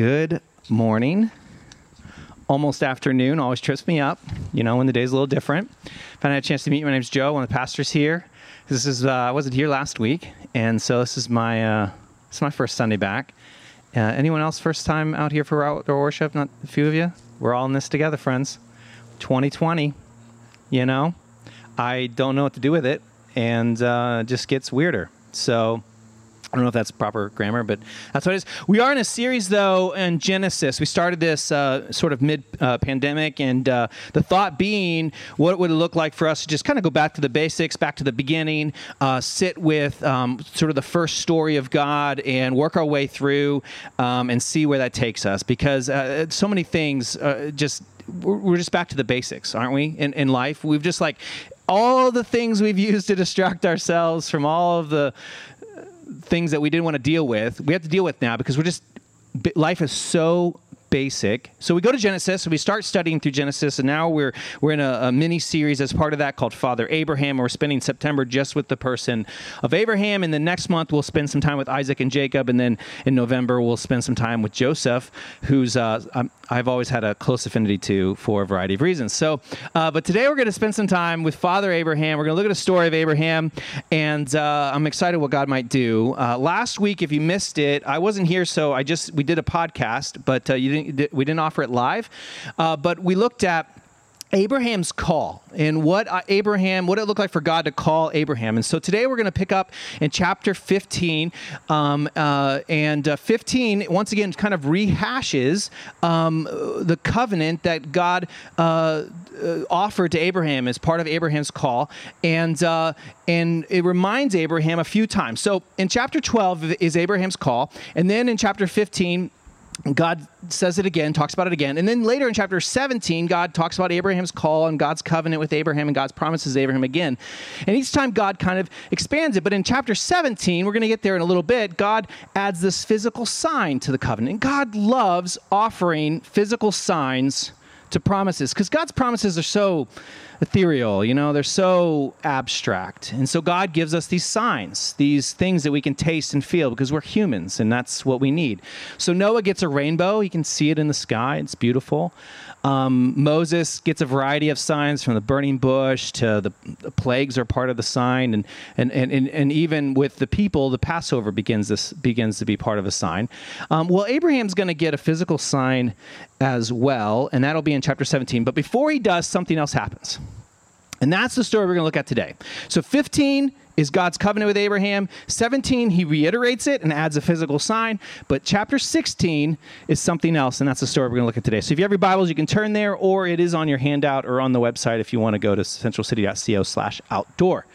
Good morning. Almost afternoon always trips me up, you know, when the day's a little different. If I had a chance to meet you, my name's Joe, one of the pastors here. This is, uh, I wasn't here last week, and so this is my, uh, this is my first Sunday back. Uh, anyone else first time out here for outdoor worship? Not a few of you? We're all in this together, friends. 2020, you know? I don't know what to do with it, and uh, just gets weirder. So, I don't know if that's proper grammar, but that's what it is. We are in a series, though, in Genesis. We started this uh, sort of mid uh, pandemic, and uh, the thought being what would it look like for us to just kind of go back to the basics, back to the beginning, uh, sit with um, sort of the first story of God and work our way through um, and see where that takes us. Because uh, so many things uh, just, we're just back to the basics, aren't we, in, in life? We've just like, all the things we've used to distract ourselves from all of the things that we didn't want to deal with, we have to deal with now because we're just life is so basic. So we go to Genesis we start studying through Genesis, and now we're we're in a, a, mini series as part of that called Father Abraham. We're spending September just with the person of Abraham, and then next month we'll spend some time with Isaac and Jacob, and then in November we'll spend some time with Joseph, who's uh, I've always had a close affinity to for a variety of reasons. So, uh, but today we're going to spend some time with Father Abraham. We're going to look at a story of Abraham, and uh, I'm excited what God might do. Uh, last week, if you missed it, I wasn't here, so I just we did a podcast, but uh, you didn't we didn't offer it live, uh, but we looked at Abraham's call and what uh, Abraham, what it looked like for God to call Abraham. And so today we're going to pick up in chapter 15. Um, uh, and uh, 15, once again, kind of rehashes um, the covenant that God uh, uh, offered to Abraham as part of Abraham's call. And, uh, and it reminds Abraham a few times. So in chapter 12 is Abraham's call. And then in chapter 15, God says it again, talks about it again. And then later in chapter 17, God talks about Abraham's call and God's covenant with Abraham and God's promises to Abraham again. And each time God kind of expands it. But in chapter 17, we're going to get there in a little bit, God adds this physical sign to the covenant. And God loves offering physical signs to promises because God's promises are so ethereal, you know, they're so abstract. And so God gives us these signs, these things that we can taste and feel because we're humans and that's what we need. So Noah gets a rainbow, he can see it in the sky, it's beautiful. Um, Moses gets a variety of signs from the burning bush to the, the, plagues are part of the sign, and, and, and, and, even with the people, the Passover begins this begins to be part of a sign. Um, well, Abraham's going to get a physical sign as well, and that'll be in chapter 17. But before he does, something else happens. And that's the story we're going to look at today. So 15 is God's covenant with Abraham. 17, he reiterates it and adds a physical sign. But chapter 16 is something else, and that's the story we're going to look at today. So if you have your Bibles, you can turn there, or it is on your handout or on the website if you want to go to centralcity.co slash outdoor.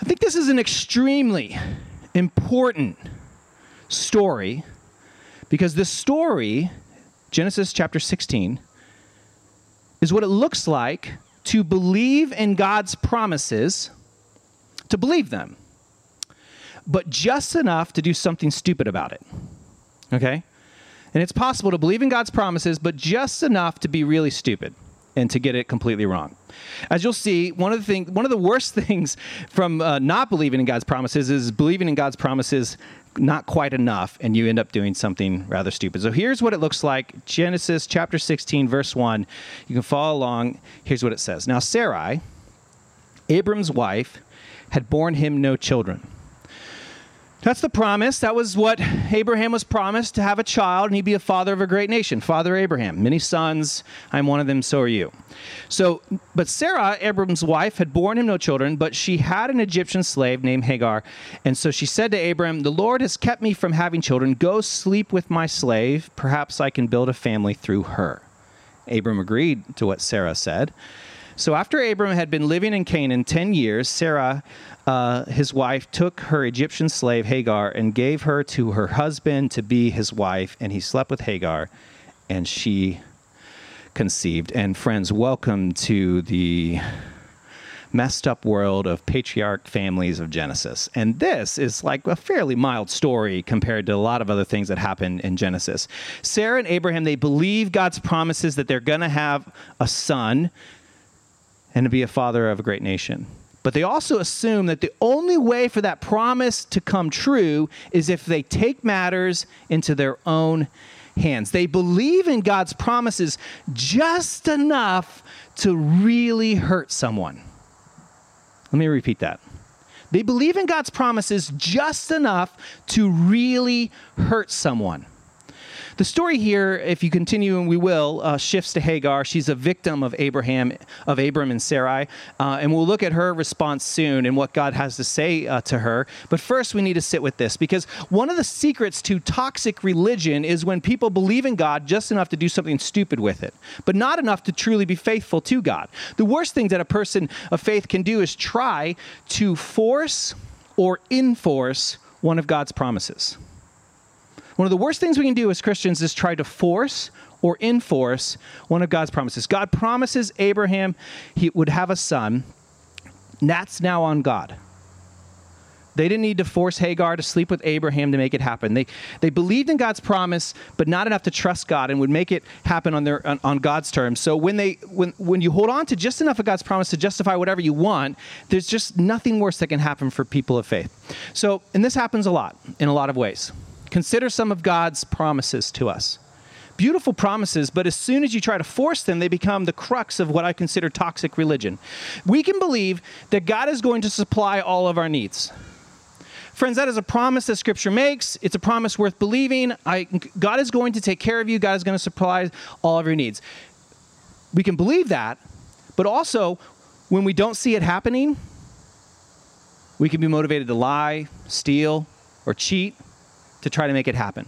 I think this is an extremely important story because this story, Genesis chapter 16, is what it looks like to believe in God's promises, to believe them, but just enough to do something stupid about it. Okay? And it's possible to believe in God's promises, but just enough to be really stupid and to get it completely wrong. As you'll see, one of the things, one of the worst things from uh, not believing in God's promises is believing in God's promises not quite enough and you end up doing something rather stupid. So here's what it looks like Genesis chapter 16, verse 1. You can follow along. Here's what it says Now, Sarai, Abram's wife, had borne him no children. That's the promise. That was what Abraham was promised to have a child and he'd be a father of a great nation. Father Abraham, many sons. I'm one of them, so are you. So, but Sarah, Abram's wife, had borne him no children, but she had an Egyptian slave named Hagar. And so she said to Abram, The Lord has kept me from having children. Go sleep with my slave. Perhaps I can build a family through her. Abram agreed to what Sarah said. So after Abram had been living in Canaan 10 years, Sarah uh, his wife took her Egyptian slave Hagar and gave her to her husband to be his wife, and he slept with Hagar, and she conceived. And friends, welcome to the messed up world of patriarch families of Genesis. And this is like a fairly mild story compared to a lot of other things that happen in Genesis. Sarah and Abraham, they believe God's promises that they're going to have a son and to be a father of a great nation. But they also assume that the only way for that promise to come true is if they take matters into their own hands. They believe in God's promises just enough to really hurt someone. Let me repeat that. They believe in God's promises just enough to really hurt someone. The story here, if you continue, and we will, uh, shifts to Hagar. She's a victim of Abraham, of Abram and Sarai, uh, and we'll look at her response soon and what God has to say uh, to her. But first, we need to sit with this because one of the secrets to toxic religion is when people believe in God just enough to do something stupid with it, but not enough to truly be faithful to God. The worst thing that a person of faith can do is try to force or enforce one of God's promises. One of the worst things we can do as Christians is try to force or enforce one of God's promises. God promises Abraham he would have a son. That's now on God. They didn't need to force Hagar to sleep with Abraham to make it happen. They, they believed in God's promise, but not enough to trust God and would make it happen on, their, on, on God's terms. So when, they, when, when you hold on to just enough of God's promise to justify whatever you want, there's just nothing worse that can happen for people of faith. So, and this happens a lot in a lot of ways. Consider some of God's promises to us. Beautiful promises, but as soon as you try to force them, they become the crux of what I consider toxic religion. We can believe that God is going to supply all of our needs. Friends, that is a promise that Scripture makes. It's a promise worth believing. I, God is going to take care of you, God is going to supply all of your needs. We can believe that, but also when we don't see it happening, we can be motivated to lie, steal, or cheat to try to make it happen.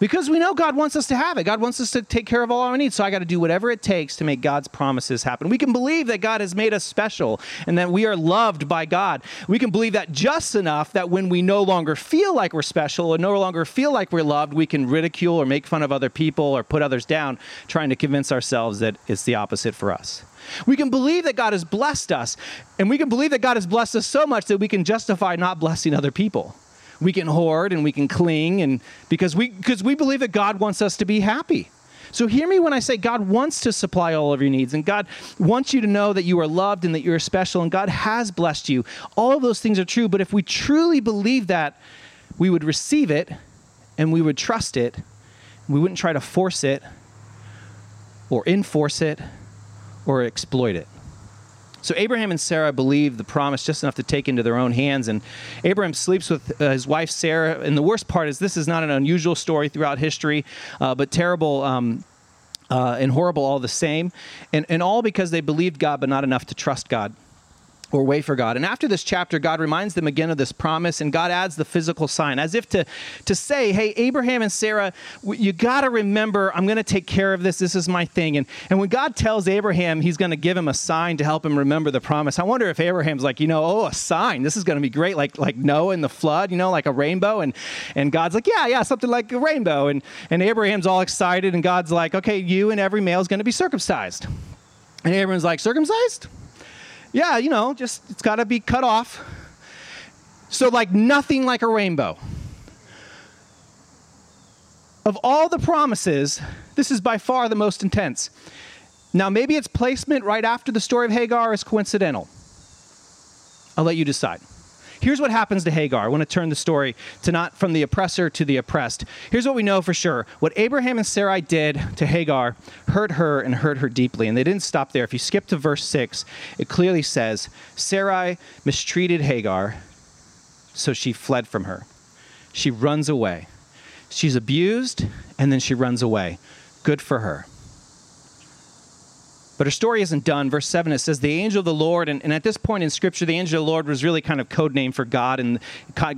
Because we know God wants us to have it. God wants us to take care of all our needs. So I got to do whatever it takes to make God's promises happen. We can believe that God has made us special and that we are loved by God. We can believe that just enough that when we no longer feel like we're special or no longer feel like we're loved, we can ridicule or make fun of other people or put others down, trying to convince ourselves that it's the opposite for us. We can believe that God has blessed us, and we can believe that God has blessed us so much that we can justify not blessing other people we can hoard and we can cling and because we because we believe that God wants us to be happy. So hear me when I say God wants to supply all of your needs and God wants you to know that you are loved and that you're special and God has blessed you. All of those things are true, but if we truly believe that, we would receive it and we would trust it. We wouldn't try to force it or enforce it or exploit it. So Abraham and Sarah believe the promise just enough to take into their own hands. And Abraham sleeps with uh, his wife Sarah. And the worst part is this is not an unusual story throughout history, uh, but terrible. Um, uh, and horrible all the same, and, and all because they believed God, but not enough to trust God or wait for God. And after this chapter, God reminds them again of this promise, and God adds the physical sign, as if to, to say, hey, Abraham and Sarah, you got to remember, I'm going to take care of this. This is my thing. And, and when God tells Abraham he's going to give him a sign to help him remember the promise, I wonder if Abraham's like, you know, oh, a sign. This is going to be great, like like Noah in the flood, you know, like a rainbow. And, and God's like, yeah, yeah, something like a rainbow. And, and Abraham's all excited, and God's like, okay, you and every male is going to be circumcised. And Abraham's like, circumcised? Yeah, you know, just it's got to be cut off. So, like, nothing like a rainbow. Of all the promises, this is by far the most intense. Now, maybe its placement right after the story of Hagar is coincidental. I'll let you decide. Here's what happens to Hagar. I want to turn the story to not from the oppressor to the oppressed. Here's what we know for sure. What Abraham and Sarai did to Hagar hurt her and hurt her deeply. And they didn't stop there. If you skip to verse 6, it clearly says Sarai mistreated Hagar, so she fled from her. She runs away. She's abused, and then she runs away. Good for her. But her story isn't done. Verse 7, it says, The angel of the Lord, and, and, at this point in Scripture, the angel of the Lord was really kind of code name for God and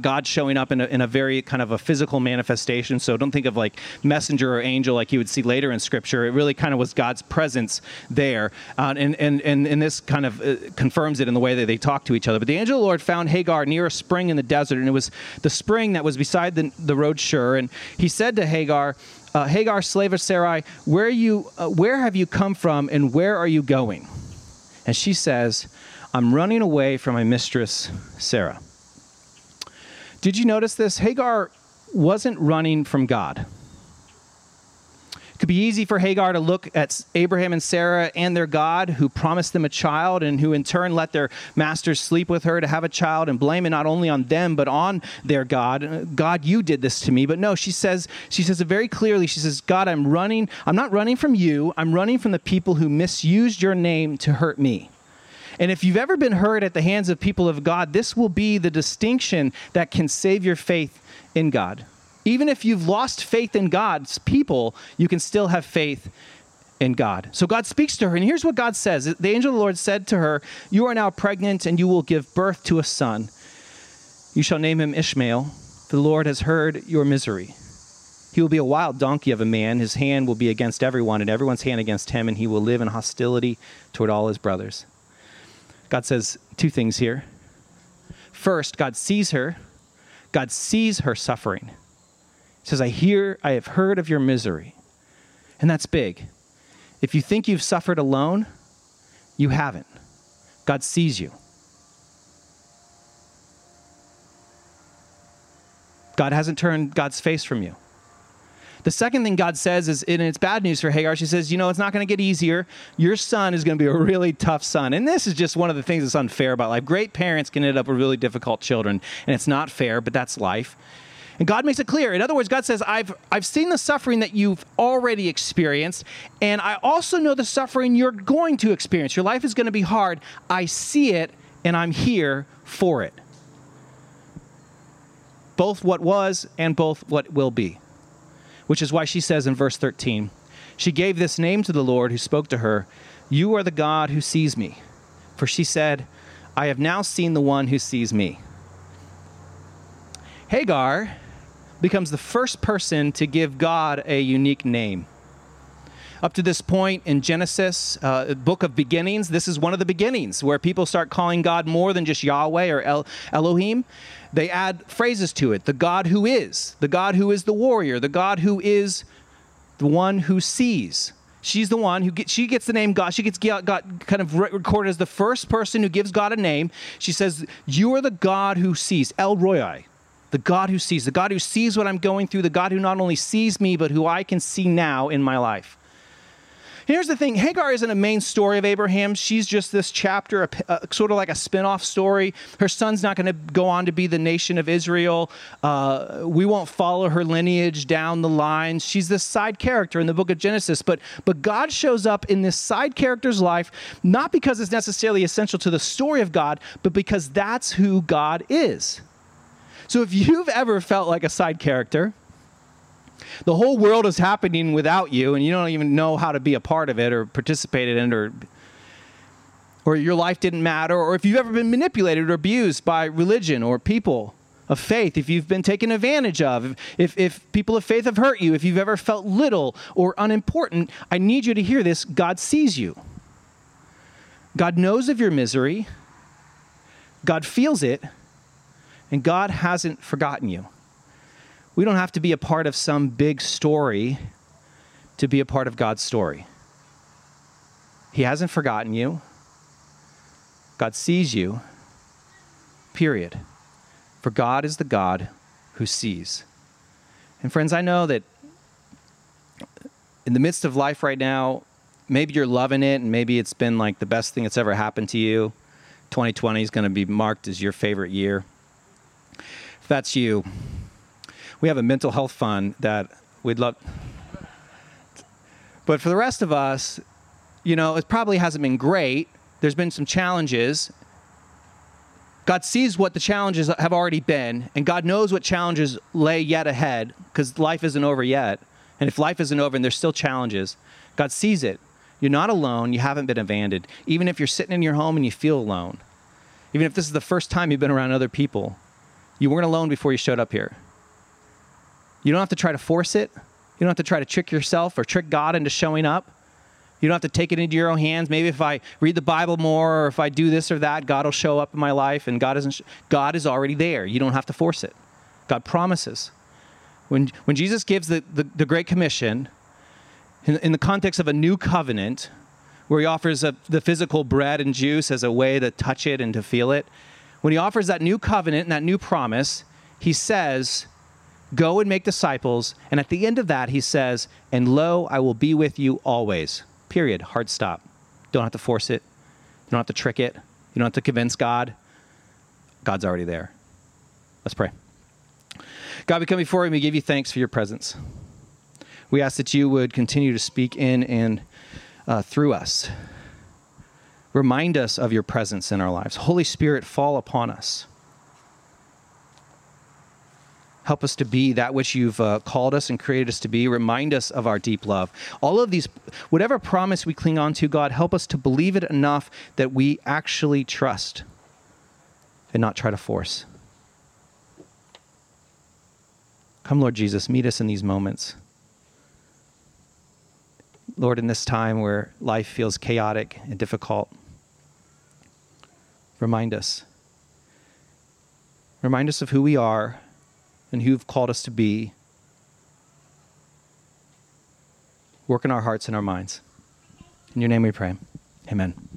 God showing up in a, in a very kind of a physical manifestation. So don't think of like messenger or angel like you would see later in Scripture. It really kind of was God's presence there. Uh, and, and, and, and this kind of uh, confirms it in the way that they talk to each other. But the angel of the Lord found Hagar near a spring in the desert, and it was the spring that was beside the, the road Shur. And he said to Hagar, uh, Hagar, slave of Sarai, where, you, uh, where have you come from and where are you going? And she says, I'm running away from my mistress, Sarah. Did you notice this? Hagar wasn't running from God. Could be easy for Hagar to look at Abraham and Sarah and their God who promised them a child and who in turn let their masters sleep with her to have a child and blame it not only on them but on their God. Uh, God, you did this to me. But no, she says she says it very clearly. She says, "God, I'm running. I'm not running from you. I'm running from the people who misused your name to hurt me." And if you've ever been hurt at the hands of people of God, this will be the distinction that can save your faith in God. Even if you've lost faith in God's people, you can still have faith in God. So God speaks to her, and here's what God says The angel of the Lord said to her, You are now pregnant, and you will give birth to a son. You shall name him Ishmael, for the Lord has heard your misery. He will be a wild donkey of a man. His hand will be against everyone, and everyone's hand against him, and he will live in hostility toward all his brothers. God says two things here. First, God sees her, God sees her suffering. Says, I hear, I have heard of your misery. And that's big. If you think you've suffered alone, you haven't. God sees you. God hasn't turned God's face from you. The second thing God says is, and it's bad news for Hagar, she says, You know, it's not going to get easier. Your son is going to be a really tough son. And this is just one of the things that's unfair about life. Great parents can end up with really difficult children, and it's not fair, but that's life. And God makes it clear. In other words, God says, I've, I've seen the suffering that you've already experienced, and I also know the suffering you're going to experience. Your life is going to be hard. I see it, and I'm here for it. Both what was and both what will be. Which is why she says in verse 13, She gave this name to the Lord who spoke to her, You are the God who sees me. For she said, I have now seen the one who sees me. Hagar becomes the first person to give God a unique name. Up to this point in Genesis, uh, book of beginnings, this is one of the beginnings where people start calling God more than just Yahweh or El- Elohim. They add phrases to it the God who is, the God who is the warrior, the God who is the one who sees. She's the one who gets, she gets the name God. She gets got, got kind of recorded as the first person who gives God a name. She says, You are the God who sees, El Roi the God who sees, the God who sees what I'm going through, the God who not only sees me, but who I can see now in my life. Here's the thing Hagar isn't a main story of Abraham. She's just this chapter, a, a, sort of like a spin off story. Her son's not going to go on to be the nation of Israel. Uh, we won't follow her lineage down the line. She's this side character in the book of Genesis. But, but God shows up in this side character's life, not because it's necessarily essential to the story of God, but because that's who God is. So if you've ever felt like a side character, the whole world is happening without you and you don't even know how to be a part of it or participate in it or or your life didn't matter or if you've ever been manipulated or abused by religion or people of faith, if you've been taken advantage of, if, if people of faith have hurt you, if you've ever felt little or unimportant, I need you to hear this. God sees you. God knows of your misery. God feels it and God hasn't forgotten you. We don't have to be a part of some big story to be a part of God's story. He hasn't forgotten you. God sees you, period. For God is the God who sees. And friends, I know that in the midst of life right now, maybe you're loving it and maybe it's been like the best thing that's ever happened to you. 2020 is going to be marked as your favorite year. That's you, we have a mental health fund that we'd love. But for the rest of us, you know, it probably hasn't been great. There's been some challenges. God sees what the challenges have already been, and God knows what challenges lay yet ahead because life isn't over yet. And if life isn't over and there's still challenges, God sees it. You're not alone. You haven't been abandoned. Even if you're sitting in your home and you feel alone, even if this is the first time you've been around other people, you weren't alone before you showed up here. You don't have to try to force it. You don't have to try to trick yourself or trick God into showing up. You don't have to take it into your own hands. Maybe if I read the Bible more or if I do this or that, God will show up in my life and God isn't God is already there. You don't have to force it. God promises. When when Jesus gives the, the, the Great Commission in, in the context of a new covenant, where he offers a, the physical bread and juice as a way to touch it and to feel it, when he offers that new covenant and that new promise, he says, Go and make disciples. And at the end of that, he says, And lo, I will be with you always. Period. Hard stop. Don't have to force it. You don't have to trick it. You don't have to convince God. God's already there. Let's pray. God, we come before you and we give you thanks for your presence. We ask that you would continue to speak in and uh, through us. Remind us of your presence in our lives. Holy Spirit, fall upon us. Help us to be that which you've uh, called us and created us to be. Remind us of our deep love. All of these, whatever promise we cling on to, God, help us to believe it enough that we actually trust and not try to force. Come, Lord Jesus, meet us in these moments. Lord, in this time where life feels chaotic and difficult, remind us. Remind us of who we are and who you've called us to be. Work in our hearts and our minds. In your name we pray. Amen.